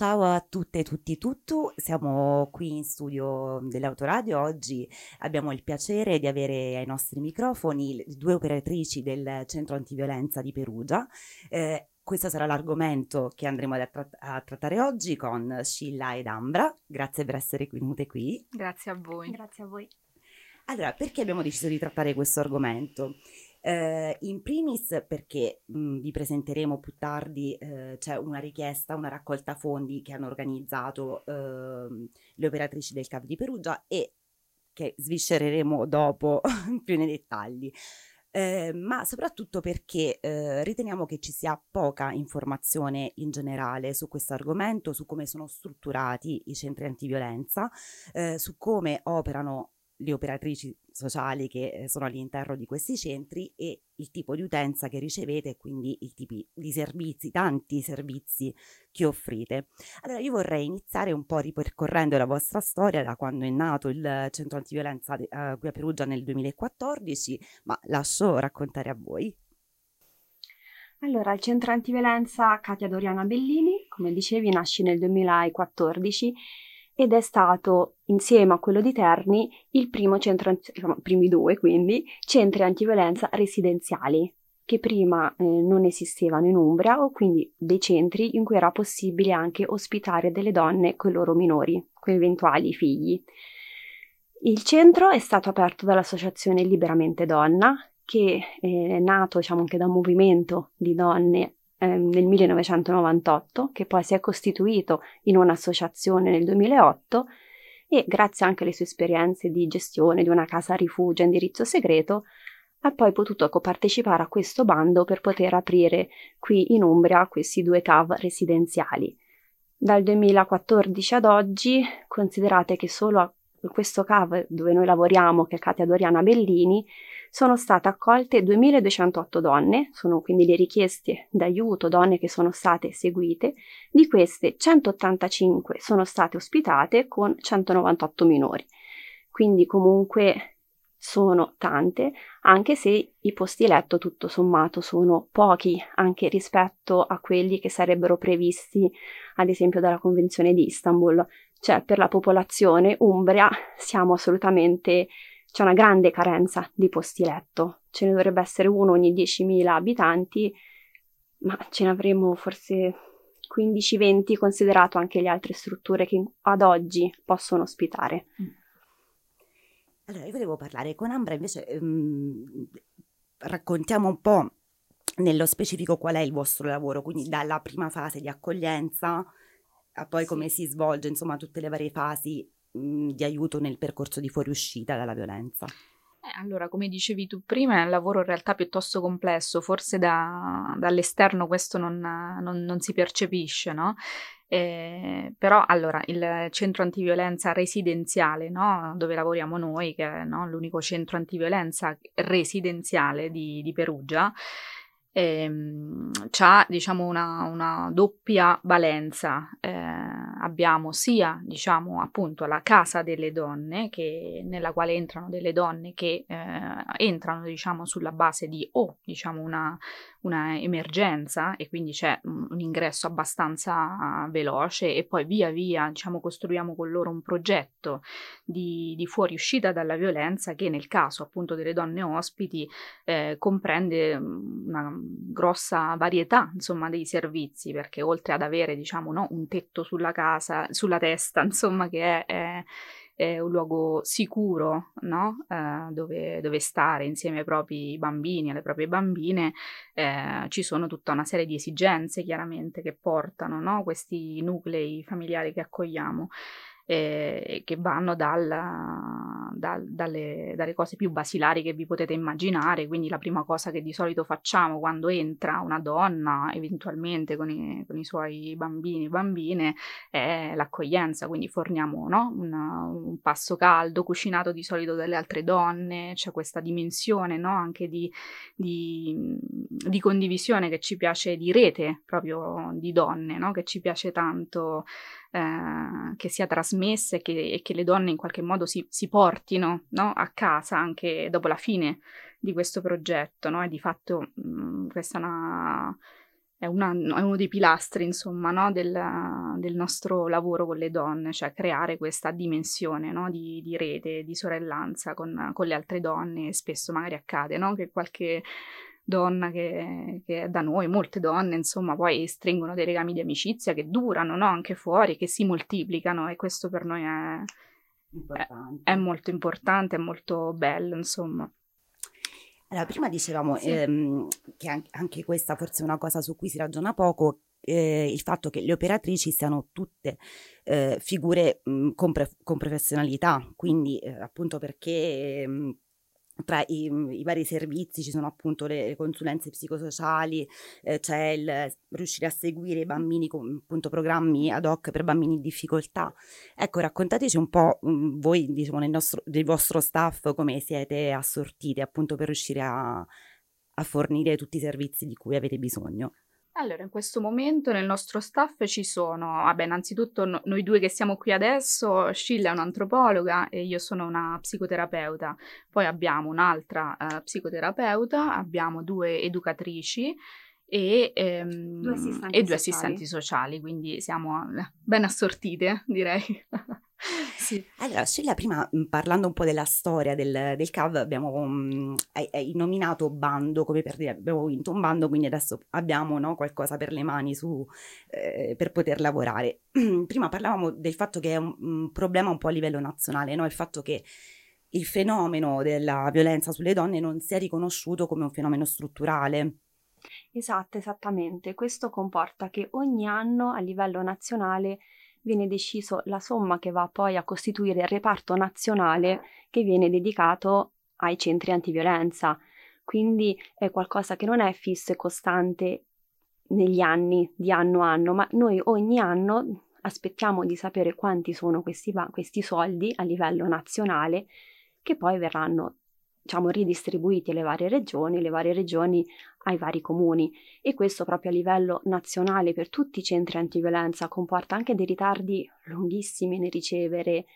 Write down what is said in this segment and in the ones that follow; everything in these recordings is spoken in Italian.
Ciao a tutte e tutti tutto, siamo qui in studio dell'Autoradio. Oggi abbiamo il piacere di avere ai nostri microfoni due operatrici del Centro Antiviolenza di Perugia. Eh, questo sarà l'argomento che andremo a, tra- a, trattare oggi con Scilla ed Ambra. Grazie per essere venute qui. Grazie a voi. Grazie a voi. Allora, perché abbiamo deciso di trattare questo argomento? Eh, in primis perché mh, vi presenteremo più tardi, eh, c'è una richiesta, una raccolta fondi che hanno organizzato eh, le operatrici del CAV di Perugia e che sviscereremo dopo più nei dettagli. Eh, ma soprattutto perché eh, riteniamo che ci sia poca informazione in generale su questo argomento, su come sono strutturati i centri antiviolenza, eh, su come operano le operatrici sociali che eh, sono all'interno di questi centri e il tipo di utenza che ricevete quindi i tipi di servizi, tanti servizi che offrite. Allora io vorrei iniziare un po' ripercorrendo la vostra storia da quando è nato il centro antiviolenza uh, qui a Perugia nel 2014, ma lascio raccontare a voi. Allora, il centro antiviolenza Katia Doriana Bellini, come dicevi, nasce nel 2014 ed è stato, insieme a quello di Terni, il primo centro, diciamo, primi due quindi, centri antiviolenza residenziali, che prima eh, non esistevano in Umbria, o quindi dei centri in cui era possibile anche ospitare delle donne con i loro minori, con eventuali figli. Il centro è stato aperto dall'associazione Liberamente Donna, che è nato diciamo, anche da un movimento di donne Ehm, nel 1998, che poi si è costituito in un'associazione nel 2008 e grazie anche alle sue esperienze di gestione di una casa rifugio a indirizzo segreto ha poi potuto partecipare a questo bando per poter aprire qui in Umbria questi due CAV residenziali. Dal 2014 ad oggi considerate che solo a questo CAV dove noi lavoriamo, che è Katia Doriana Bellini, sono state accolte 2208 donne, sono quindi le richieste d'aiuto, donne che sono state seguite, di queste 185 sono state ospitate con 198 minori. Quindi comunque sono tante, anche se i posti letto tutto sommato sono pochi, anche rispetto a quelli che sarebbero previsti ad esempio dalla Convenzione di Istanbul. Cioè per la popolazione umbria siamo assolutamente c'è una grande carenza di posti letto, ce ne dovrebbe essere uno ogni 10.000 abitanti, ma ce ne avremo forse 15-20 considerato anche le altre strutture che ad oggi possono ospitare. Mm. Allora, io volevo parlare con Ambra, invece ehm, raccontiamo un po' nello specifico qual è il vostro lavoro, quindi dalla prima fase di accoglienza a poi sì. come si svolge, insomma, tutte le varie fasi mh, di aiuto nel percorso di fuoriuscita dalla violenza? Eh, allora, come dicevi tu prima, è un lavoro in realtà piuttosto complesso, forse da, dall'esterno questo non, non, non, si percepisce, no? Eh, però allora il centro antiviolenza residenziale no? dove lavoriamo noi che è no? l'unico centro antiviolenza residenziale di, di Perugia ehm, ha diciamo una, una, doppia valenza. Eh, abbiamo sia diciamo appunto la casa delle donne che, nella quale entrano delle donne che eh, entrano diciamo sulla base di o diciamo una, una emergenza e quindi c'è un, ingresso abbastanza veloce e poi via via diciamo costruiamo con loro un progetto di, di fuoriuscita dalla violenza che nel caso appunto delle donne ospiti eh, comprende una grossa varietà insomma dei servizi perché oltre ad avere diciamo no, un tetto sulla casa sulla testa insomma che è, è è un luogo sicuro no? eh, dove, dove, stare insieme ai propri bambini, alle proprie bambine, eh, ci sono tutta una serie di esigenze chiaramente che portano no? questi nuclei familiari che accogliamo eh, che vanno dal, dal, dalle, dalle, cose più basilari che vi potete immaginare, quindi la prima cosa che di solito facciamo quando entra una donna, eventualmente con i, con i suoi bambini e bambine, è l'accoglienza, quindi forniamo no? un, un, pasto caldo, cucinato di solito dalle altre donne, c'è questa dimensione no? anche di, di, di, condivisione che ci piace, di rete proprio di donne, no? che ci piace tanto eh, che sia trasmessa e che, e che, le donne in qualche modo si, si portino no? a casa anche dopo la fine di questo progetto. No? E di fatto mh, mm, questa è una, è, una, è uno dei pilastri, insomma, no, del, del, nostro lavoro con le donne, cioè creare questa dimensione di, di, rete, di sorellanza con, con, le altre donne. Spesso magari accade che qualche donna che, che, è da noi, molte donne, insomma, poi stringono dei legami di amicizia che durano no? anche fuori, che si moltiplicano e questo per noi è, è, è molto importante, è molto bello, insomma. Allora, prima dicevamo sì. ehm, che anche questa forse è una cosa su cui si ragiona poco, eh, il fatto che le operatrici siano tutte eh, figure mh, con, pre- con, professionalità, quindi eh, appunto perché mh, tra i, i, vari servizi ci sono appunto le consulenze psicosociali, eh, c'è il riuscire a seguire i bambini con appunto programmi ad hoc per bambini in difficoltà. Ecco, raccontateci un po' mh, voi, diciamo, nel, nostro, del vostro staff come siete assortiti appunto per riuscire a, a fornire tutti i servizi di cui avete bisogno. Allora, in questo momento nel nostro staff ci sono, vabbè, innanzitutto no, noi due che siamo qui adesso, Scilla è un'antropologa e io sono una psicoterapeuta, poi abbiamo un'altra uh, psicoterapeuta, abbiamo due educatrici e, ehm, due assistenti, e due assistenti sociali. quindi siamo ben assortite, direi. sì. Allora, Scilla, prima mm, parlando un po' della storia del, del CAV, abbiamo um, hai, hai, nominato bando, come per dire, abbiamo vinto un bando, quindi adesso abbiamo no, qualcosa per le mani su, eh, per poter lavorare. prima parlavamo del fatto che è un, un problema un po' a livello nazionale, no? il fatto che il fenomeno della violenza sulle donne non sia riconosciuto come un fenomeno strutturale Esatto, esattamente. Questo comporta che ogni anno a livello nazionale viene deciso la somma che va poi a costituire il reparto nazionale che viene dedicato ai centri antiviolenza. Quindi è qualcosa che non è fisso e costante negli anni, di anno a anno, ma noi ogni anno aspettiamo di sapere quanti sono questi, questi soldi a livello nazionale che poi verranno diciamo, ridistribuiti alle varie regioni, le varie regioni ai vari comuni. E questo proprio a livello nazionale per tutti i centri antiviolenza comporta anche dei ritardi lunghissimi nel ricevere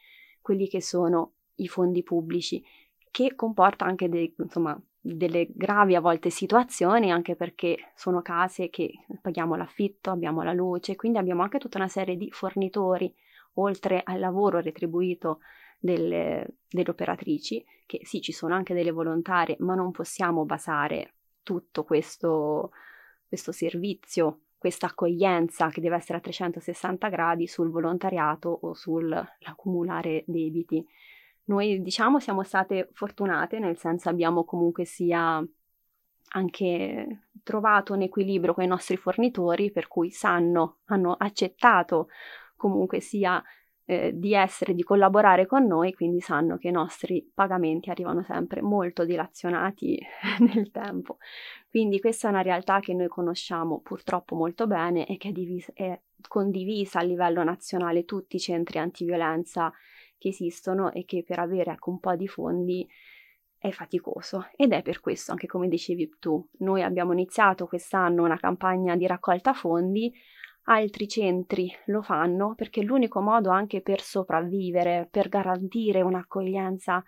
quelli che sono i fondi pubblici che comporta anche de, insomma, delle gravi a volte situazioni anche perché sono case che paghiamo l'affitto, abbiamo la luce, quindi abbiamo anche tutta una serie di fornitori oltre al lavoro retribuito delle, delle operatrici, che sì, ci sono anche delle volontarie, ma non possiamo basare tutto questo, questo servizio, questa accoglienza che deve essere a 360 gradi sul volontariato o sull'accumulare debiti. Noi diciamo siamo state fortunate, nel senso abbiamo comunque sia anche trovato un equilibrio con i nostri fornitori, per cui sanno, hanno accettato comunque sia eh, di essere, di collaborare con noi, quindi sanno che i nostri pagamenti arrivano sempre molto dilazionati nel tempo. Quindi questa è una realtà che noi conosciamo purtroppo molto bene e che è, divisa, è condivisa a livello nazionale tutti i centri antiviolenza che esistono e che per avere ecco, un po' di fondi è faticoso ed è per questo, anche come dicevi tu, noi abbiamo iniziato quest'anno una campagna di raccolta fondi Altri centri lo fanno perché l'unico modo anche per sopravvivere, per garantire un'accoglienza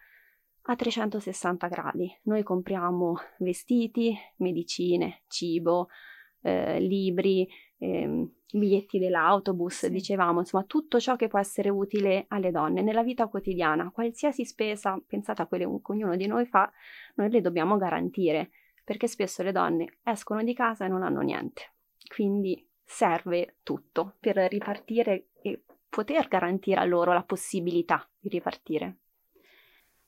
a 360 gradi. Noi compriamo vestiti, medicine, cibo, eh, libri, eh, biglietti dell'autobus, sì. dicevamo, insomma tutto ciò che può essere utile alle donne nella vita quotidiana. Qualsiasi spesa, pensate a quelle che ognuno di noi fa, noi le dobbiamo garantire, perché spesso le donne escono di casa e non hanno niente. Quindi serve tutto per ripartire e poter garantire a loro la possibilità di ripartire.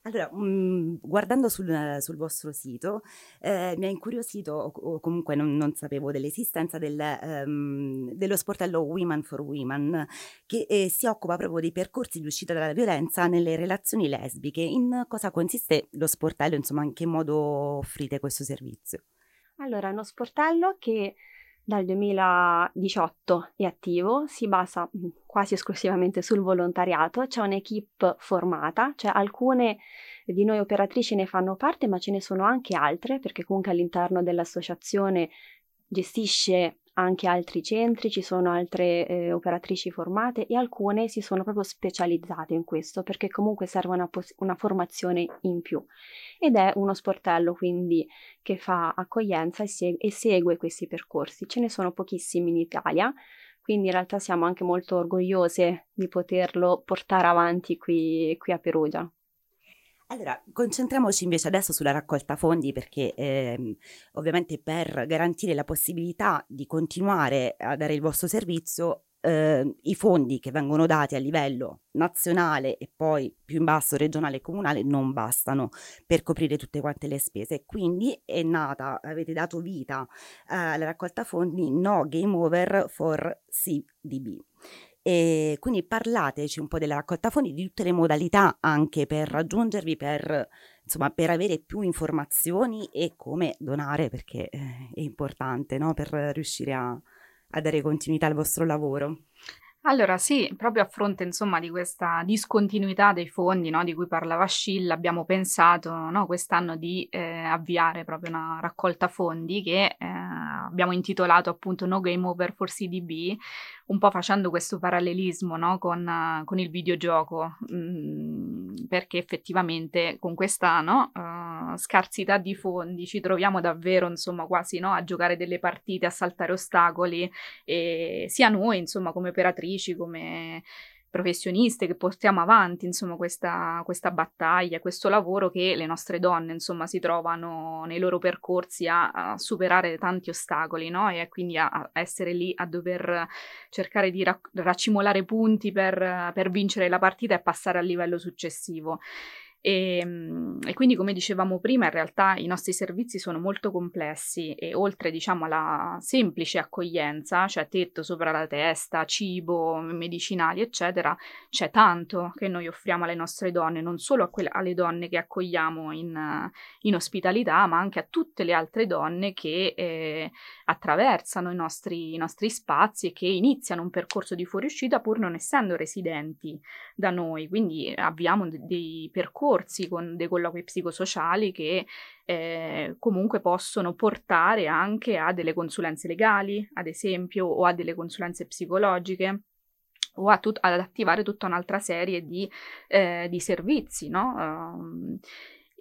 Allora, mh, mm, guardando sul, sul, vostro sito, eh, mi ha incuriosito, o, o comunque non, non, sapevo dell'esistenza del, um, dello sportello Women for Women, che eh, si occupa proprio dei percorsi di uscita dalla violenza nelle relazioni lesbiche. In cosa consiste lo sportello? Insomma, in che modo offrite questo servizio? Allora, è uno sportello che dal 2018 è attivo, si basa mm, quasi esclusivamente sul volontariato, c'è un'equipe formata, cioè alcune di noi operatrici ne fanno parte, ma ce ne sono anche altre, perché comunque all'interno dell'associazione gestisce anche altri centri, ci sono altre eh, operatrici formate e alcune si sono proprio specializzate in questo perché comunque serve una, pos- una formazione in più ed è uno sportello quindi che fa accoglienza e, seg- e segue questi percorsi. Ce ne sono pochissimi in Italia, quindi in realtà siamo anche molto orgogliose di poterlo portare avanti qui, qui a Perugia. Allora, concentriamoci invece adesso sulla raccolta fondi perché ehm, ovviamente per garantire la possibilità di continuare a dare il vostro servizio, eh, i fondi che vengono dati a livello nazionale e poi più in basso regionale e comunale non bastano per coprire tutte quante le spese. Quindi è nata, avete dato vita eh, alla raccolta fondi No Game Over for CDB. E quindi parlateci un po' della raccolta fondi, di tutte le modalità anche per raggiungervi, per, insomma, per avere più informazioni e come donare, perché eh, è importante no? per riuscire a, a dare continuità al vostro lavoro. Allora sì, proprio a fronte insomma di questa discontinuità dei fondi no, di cui parlava Scilla, abbiamo pensato no, quest'anno di eh, avviare proprio una raccolta fondi che eh, abbiamo intitolato appunto No Game Over for CDB, un po' facendo questo parallelismo no, con, con, il videogioco, mh, mm, perché effettivamente con questa no, uh, scarsità di fondi ci troviamo davvero insomma quasi no, a giocare delle partite, a saltare ostacoli, e sia noi insomma come operatrici, come professioniste che portiamo avanti insomma questa, questa, battaglia, questo lavoro che le nostre donne insomma si trovano nei loro percorsi a, a superare tanti ostacoli no? e quindi a, a, essere lì a dover cercare di ra- raccimolare punti per, per vincere la partita e passare al livello successivo. E, ehm, e, quindi, come dicevamo prima, in realtà i nostri servizi sono molto complessi e oltre, diciamo, alla semplice accoglienza, cioè tetto sopra la testa, cibo, medicinali, eccetera, c'è tanto che noi offriamo alle nostre donne, non solo quelle, alle donne che accogliamo in, in, ospitalità, ma anche a tutte le altre donne che eh, attraversano i nostri, i nostri spazi e che iniziano un percorso di fuoriuscita pur non essendo residenti da noi. Quindi abbiamo dei percorsi percorsi con dei colloqui psicosociali che eh, comunque possono portare anche a delle consulenze legali, ad esempio, o a delle consulenze psicologiche o tut- ad attivare tutta un'altra serie di, eh, di servizi, no? Um,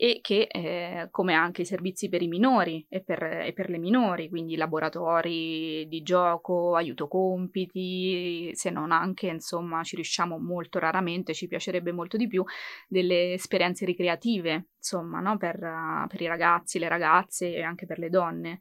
e che, eh, come anche i servizi per i minori e per, e per, le minori, quindi laboratori di gioco, aiuto compiti, se non anche, insomma, ci riusciamo molto raramente, ci piacerebbe molto di più, delle esperienze ricreative, insomma, no? per, per, i ragazzi, le ragazze e anche per le donne.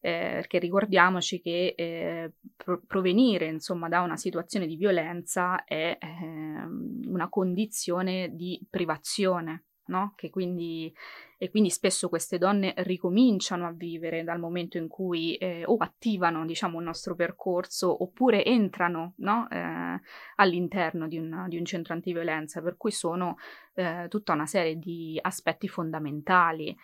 Eh, perché ricordiamoci che eh, pro- provenire insomma da una situazione di violenza è eh, una condizione di privazione no? Quindi, e quindi spesso queste donne ricominciano a vivere dal momento in cui eh, o attivano diciamo, il nostro percorso oppure entrano no? eh, all'interno di un, di un, centro antiviolenza, per cui sono eh, tutta una serie di aspetti fondamentali.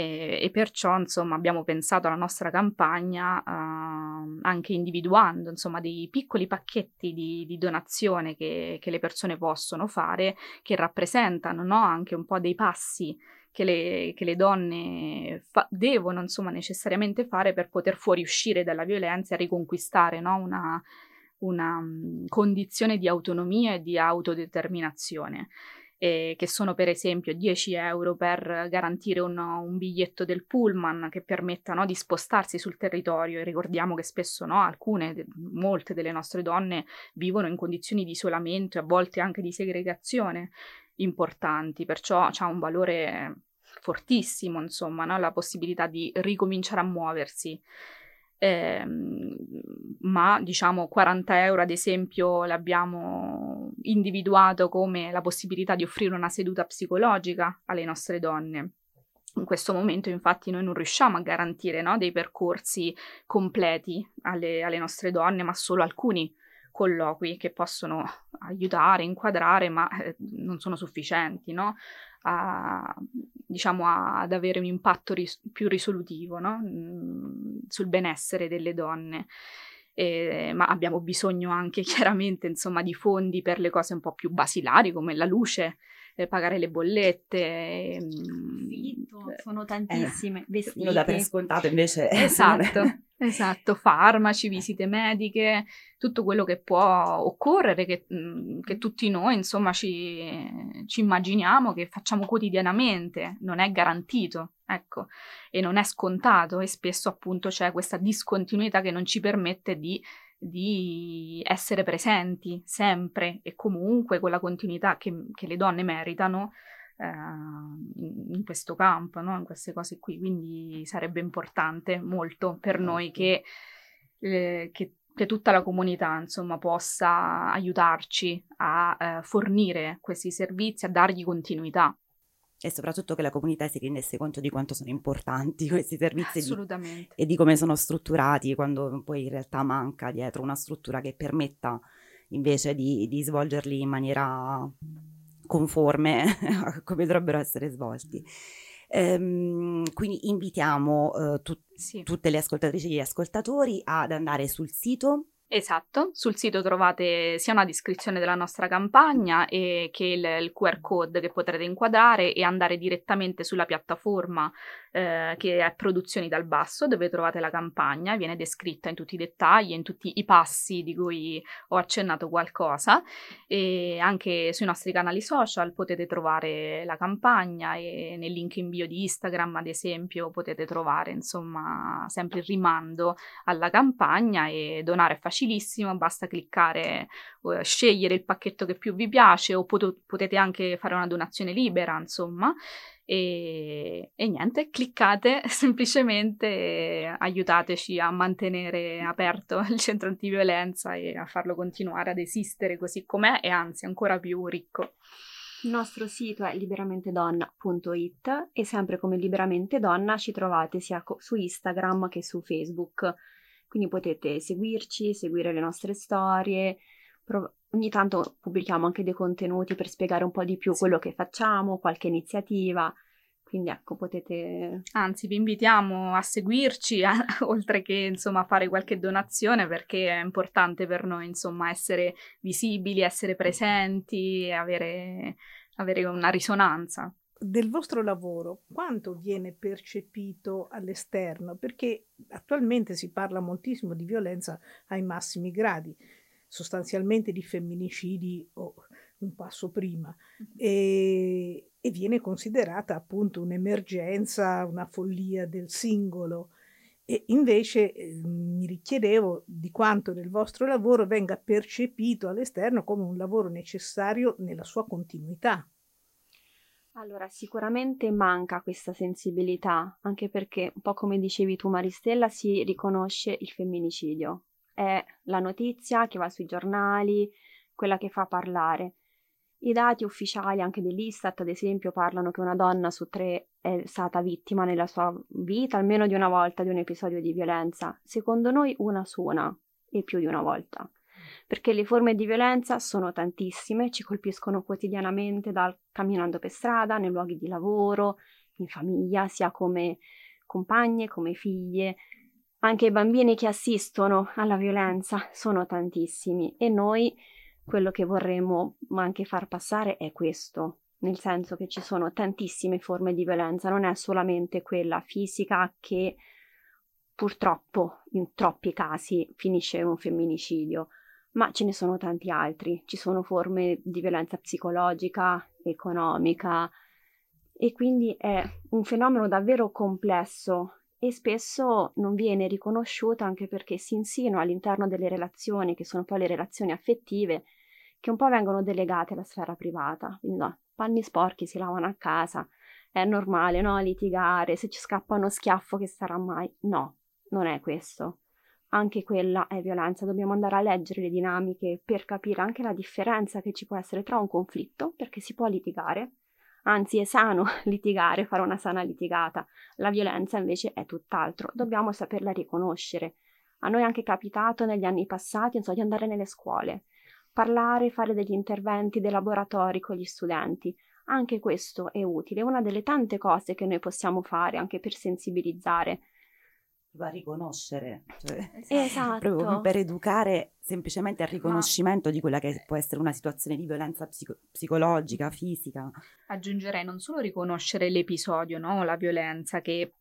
E, e, perciò insomma abbiamo pensato alla nostra campagna uh, anche individuando insomma dei piccoli pacchetti di, di donazione che, che, le persone possono fare che rappresentano no, anche un po' dei passi che le, che le donne fa- devono insomma necessariamente fare per poter fuoriuscire dalla violenza e riconquistare no, una, una um, condizione di autonomia e di autodeterminazione eh, che sono per esempio 10 euro per garantire un, un biglietto del pullman che permetta no, di spostarsi sul territorio e ricordiamo che spesso no, alcune, molte delle nostre donne vivono in condizioni di isolamento e a volte anche di segregazione importanti, perciò ha un valore fortissimo, insomma, no? la possibilità di ricominciare a muoversi eh, ma diciamo 40 euro ad esempio l'abbiamo individuato come la possibilità di offrire una seduta psicologica alle nostre donne. In questo momento infatti noi non riusciamo a garantire no, dei percorsi completi alle, alle nostre donne, ma solo alcuni colloqui che possono aiutare, inquadrare, ma eh, non sono sufficienti no? A, diciamo, a, ad avere un impatto ris- più risolutivo no? mm, sul benessere delle donne. E, ma abbiamo bisogno anche chiaramente insomma, di fondi per le cose un po' più basilari come la luce, eh, pagare le bollette. Eh, sono tantissime. Eh, Lo da per scontato invece. Esatto. Esatto, farmaci, visite mediche, tutto quello che può occorrere, che, mm, che tutti noi insomma ci, ci, immaginiamo che facciamo quotidianamente, non è garantito, ecco, e non è scontato e spesso appunto c'è questa discontinuità che non ci permette di, di essere presenti sempre e comunque con la continuità che, che le donne meritano in questo campo, no? in queste cose qui. Quindi sarebbe importante molto per noi che, eh, che, che tutta la comunità insomma, possa aiutarci a eh, fornire questi servizi, a dargli continuità e soprattutto che la comunità si rendesse conto di quanto sono importanti questi servizi di, e di come sono strutturati quando poi in realtà manca dietro una struttura che permetta invece di, di svolgerli in maniera conforme a come dovrebbero essere svolti. Ehm, quindi invitiamo eh, tu- sì. tutte le ascoltatrici e gli ascoltatori ad andare sul sito Esatto, sul sito trovate sia una descrizione della nostra campagna e che il, il QR code che potrete inquadrare e andare direttamente sulla piattaforma eh, che è Produzioni dal Basso, dove trovate la campagna, viene descritta in tutti i dettagli, in tutti i passi di cui ho accennato qualcosa. E anche sui nostri canali social potete trovare la campagna e nel link in bio di Instagram ad esempio potete trovare insomma sempre il rimando alla campagna e donare è facilissimo, basta cliccare, uh, scegliere il pacchetto che più vi piace o pot- potete anche fare una donazione libera insomma e, e, niente, cliccate semplicemente aiutateci a mantenere aperto il centro antiviolenza e a farlo continuare ad esistere così com'è e anzi ancora più ricco. Il nostro sito è liberamentedonna.it e sempre come Liberamente Donna ci trovate sia su Instagram che su Facebook. Quindi potete seguirci, seguire le nostre storie. Prov- ogni tanto pubblichiamo anche dei contenuti per spiegare un po' di più sì. quello che facciamo, qualche iniziativa. Quindi ecco, potete... Anzi, vi invitiamo a seguirci, a, oltre che insomma fare qualche donazione, perché è importante per noi insomma essere visibili, essere presenti, avere, avere una risonanza. Del vostro lavoro, quanto viene percepito all'esterno? Perché attualmente si parla moltissimo di violenza ai massimi gradi, sostanzialmente di femminicidi o un passo prima. E, e viene considerata appunto un'emergenza, una follia del singolo. E invece eh, mi richiedevo di quanto nel vostro lavoro venga percepito all'esterno come un lavoro necessario nella sua continuità. Allora, sicuramente manca questa sensibilità, anche perché, un po' come dicevi tu Maristella, si riconosce il femminicidio. È la notizia che va sui giornali, quella che fa parlare. I dati ufficiali anche dell'Istat, ad esempio, parlano che una donna su tre è stata vittima nella sua vita almeno di una volta di un episodio di violenza. Secondo noi una su una e più di una volta. Perché le forme di violenza sono tantissime, ci colpiscono quotidianamente dal camminando per strada, nei luoghi di lavoro, in famiglia, sia come compagne, come figlie. Anche i bambini che assistono alla violenza sono tantissimi e noi quello che vorremmo anche far passare è questo, nel senso che ci sono tantissime forme di violenza, non è solamente quella fisica che purtroppo in troppi casi finisce in un femminicidio, ma ce ne sono tanti altri, ci sono forme di violenza psicologica, economica e quindi è un fenomeno davvero complesso e spesso non viene riconosciuta anche perché si insinua all'interno delle relazioni, che sono poi le relazioni affettive, che un po' vengono delegate alla sfera privata. Quindi no, panni sporchi si lavano a casa, è normale, no? Litigare, se ci scappa uno schiaffo che sarà mai. No, non è questo. Anche quella è violenza, dobbiamo andare a leggere le dinamiche per capire anche la differenza che ci può essere tra un conflitto, perché si può litigare, anzi è sano litigare, fare una sana litigata. La violenza invece è tutt'altro, dobbiamo saperla riconoscere. A noi è anche capitato negli anni passati, so, di andare nelle scuole parlare, fare degli interventi, dei laboratori con gli studenti. Anche questo è utile, una delle tante cose che noi possiamo fare anche per sensibilizzare. Va riconoscere, cioè, esatto. proprio per educare semplicemente al riconoscimento Ma... di quella che può essere una situazione di violenza psico- psicologica, fisica. Aggiungerei non solo riconoscere l'episodio, no? la violenza che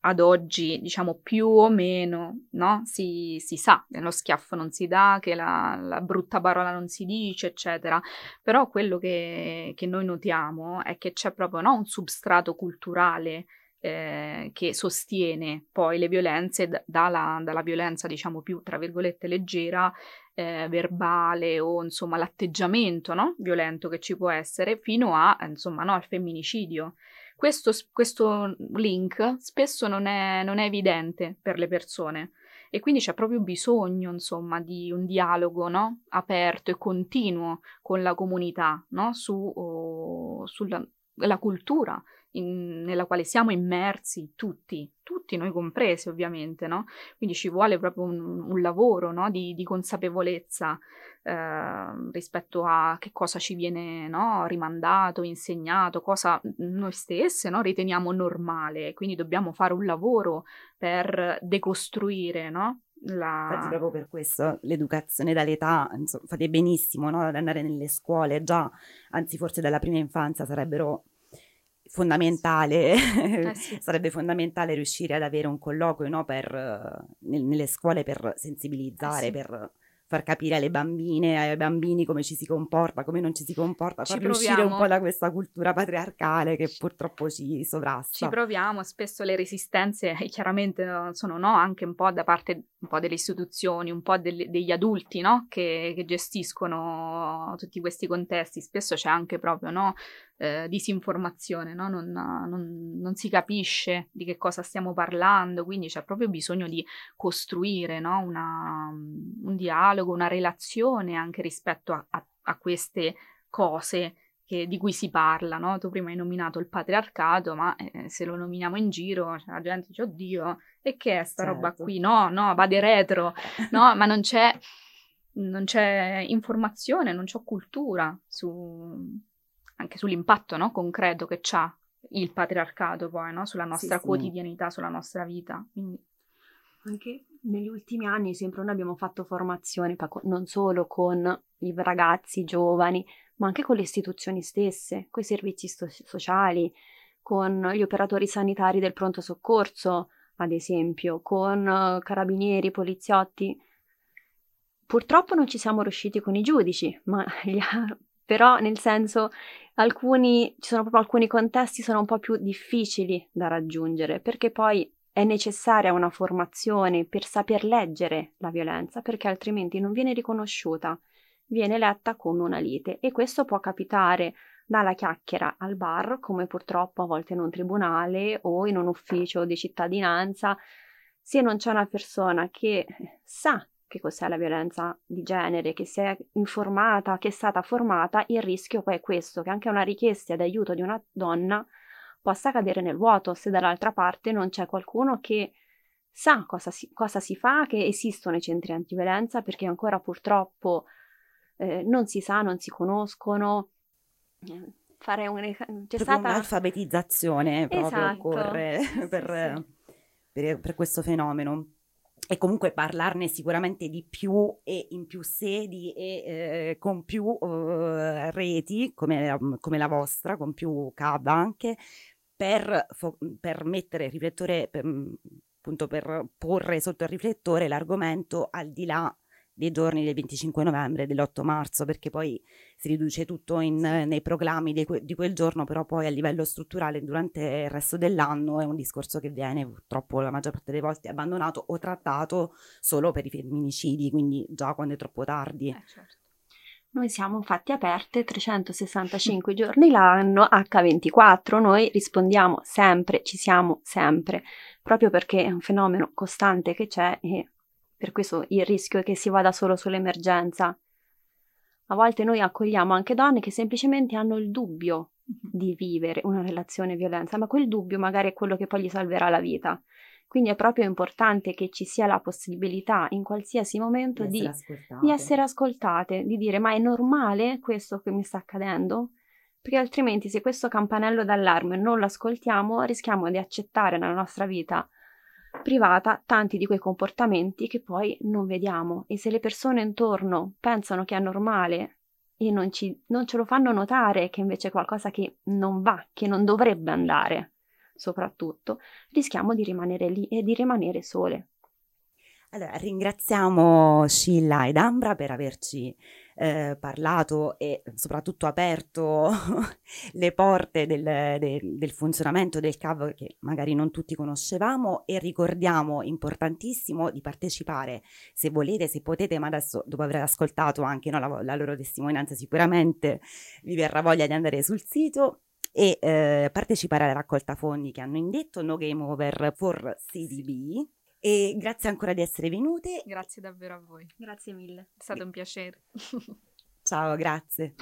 ad oggi, diciamo più o meno, no? si, si sa che lo schiaffo non si dà, che la, la, brutta parola non si dice, eccetera. Però quello che, che noi notiamo è che c'è proprio no, un substrato culturale eh, che sostiene poi le violenze d- dalla, dalla, violenza, diciamo più tra virgolette leggera, eh, verbale o insomma l'atteggiamento no? violento che ci può essere, fino a insomma no, al femminicidio. Questo, questo link spesso non è, non è evidente per le persone e quindi c'è proprio bisogno, insomma, di un dialogo no? aperto e continuo con la comunità no? oh, sulla cultura in, nella quale siamo immersi tutti, tutti noi compresi ovviamente, no? Quindi ci vuole proprio un, un lavoro no? di, di, consapevolezza eh, rispetto a che cosa ci viene no? rimandato, insegnato, cosa noi stesse riteniamo normale, quindi dobbiamo fare un lavoro per decostruire no? La... Infatti proprio per questo l'educazione dall'età, insomma, fate benissimo no? ad andare nelle scuole già, anzi forse dalla prima infanzia sarebbero fondamentale, eh sì. sarebbe fondamentale riuscire ad avere un colloquio no, per, nelle scuole per sensibilizzare, eh sì. per far capire alle bambine, ai bambini come ci si comporta, come non ci si comporta, ci far proviamo. uscire un po' da questa cultura patriarcale che purtroppo ci sovrasta. Ci proviamo, spesso le resistenze eh, chiaramente sono no, anche un po' da parte un po' delle istituzioni, un po' delle, degli adulti no, che, che, gestiscono tutti questi contesti, spesso c'è anche proprio no, eh, disinformazione, no? non, non, non, si capisce di che cosa stiamo parlando, quindi c'è proprio bisogno di costruire no? una, un dialogo, una relazione anche rispetto a, a, a queste cose che, di cui si parla. No? Tu prima hai nominato il patriarcato, ma eh, se lo nominiamo in giro cioè, la gente dice oddio, e che è sta certo. roba qui? No, no, vade retro, no, ma non c'è non c'è informazione, non c'è cultura su, anche sull'impatto no, concreto che ha il patriarcato poi no, sulla nostra sì, quotidianità, sì. sulla nostra vita. Quindi... Anche negli ultimi anni sempre noi abbiamo fatto formazione non solo con i ragazzi giovani, ma anche con le istituzioni stesse, con i servizi sto- sociali, con gli operatori sanitari del pronto soccorso, ad esempio, con uh, carabinieri, poliziotti. Purtroppo non ci siamo riusciti con i giudici, ma gli, però nel senso alcuni, ci sono proprio alcuni contesti sono un po' più difficili da raggiungere perché poi è necessaria una formazione per saper leggere la violenza perché altrimenti non viene riconosciuta, viene letta come una lite. E questo può capitare dalla chiacchiera al bar come purtroppo a volte in un tribunale o in un ufficio di cittadinanza. Se non c'è una persona che sa che cos'è la violenza di genere, che si è informata, che è stata formata, il rischio poi è questo, che anche una richiesta di aiuto di una donna possa cadere nel vuoto se dall'altra parte non c'è qualcuno che sa cosa si, cosa si fa, che esistono i centri antiviolenza, perché ancora purtroppo eh, non si sa, non si conoscono. Fare un, c'è stata un'alfabetizzazione proprio esatto, occorre sì, per, sì. Per, per questo fenomeno e comunque parlarne sicuramente di più e in più sedi e eh, con più uh, reti come, come, la vostra, con più CAD anche, per, per mettere riflettore, per, appunto per porre sotto il riflettore l'argomento al di là dei giorni del 25 novembre e dell'8 marzo, perché poi si riduce tutto in, nei proclami di, que- di, quel giorno, però poi a livello strutturale durante il resto dell'anno è un discorso che viene purtroppo la maggior parte delle volte abbandonato o trattato solo per i femminicidi, quindi già quando è troppo tardi. Eh, certo. Noi siamo infatti aperte 365 giorni l'anno, H24, noi rispondiamo sempre, ci siamo sempre, proprio perché è un fenomeno costante che c'è e per questo il rischio è che si vada solo sull'emergenza. A volte noi accogliamo anche donne che semplicemente hanno il dubbio di vivere una relazione violenza, ma quel dubbio magari è quello che poi gli salverà la vita. Quindi è proprio importante che ci sia la possibilità in qualsiasi momento di, di, essere, di essere ascoltate, di dire ma è normale questo che mi sta accadendo? Perché altrimenti se questo campanello d'allarme non lo ascoltiamo rischiamo di accettare nella nostra vita privata tanti di quei comportamenti che poi non vediamo e se le persone intorno pensano che è normale e non, ci, non ce lo fanno notare che invece è qualcosa che non va, che non dovrebbe andare, soprattutto, rischiamo di rimanere lì e di rimanere sole. Allora, ringraziamo Scilla ed Ambra per averci eh, parlato e soprattutto aperto le porte del, de, del, funzionamento del CAV che magari non tutti conoscevamo e ricordiamo importantissimo di partecipare se volete, se potete, ma adesso dopo aver ascoltato anche no, la, la, loro testimonianza sicuramente vi verrà voglia di andare sul sito e eh, partecipare alla raccolta fondi che hanno indetto No Game Over for CDB e grazie ancora di essere venute. Grazie davvero a voi. Grazie mille. È stato un piacere. Ciao, grazie.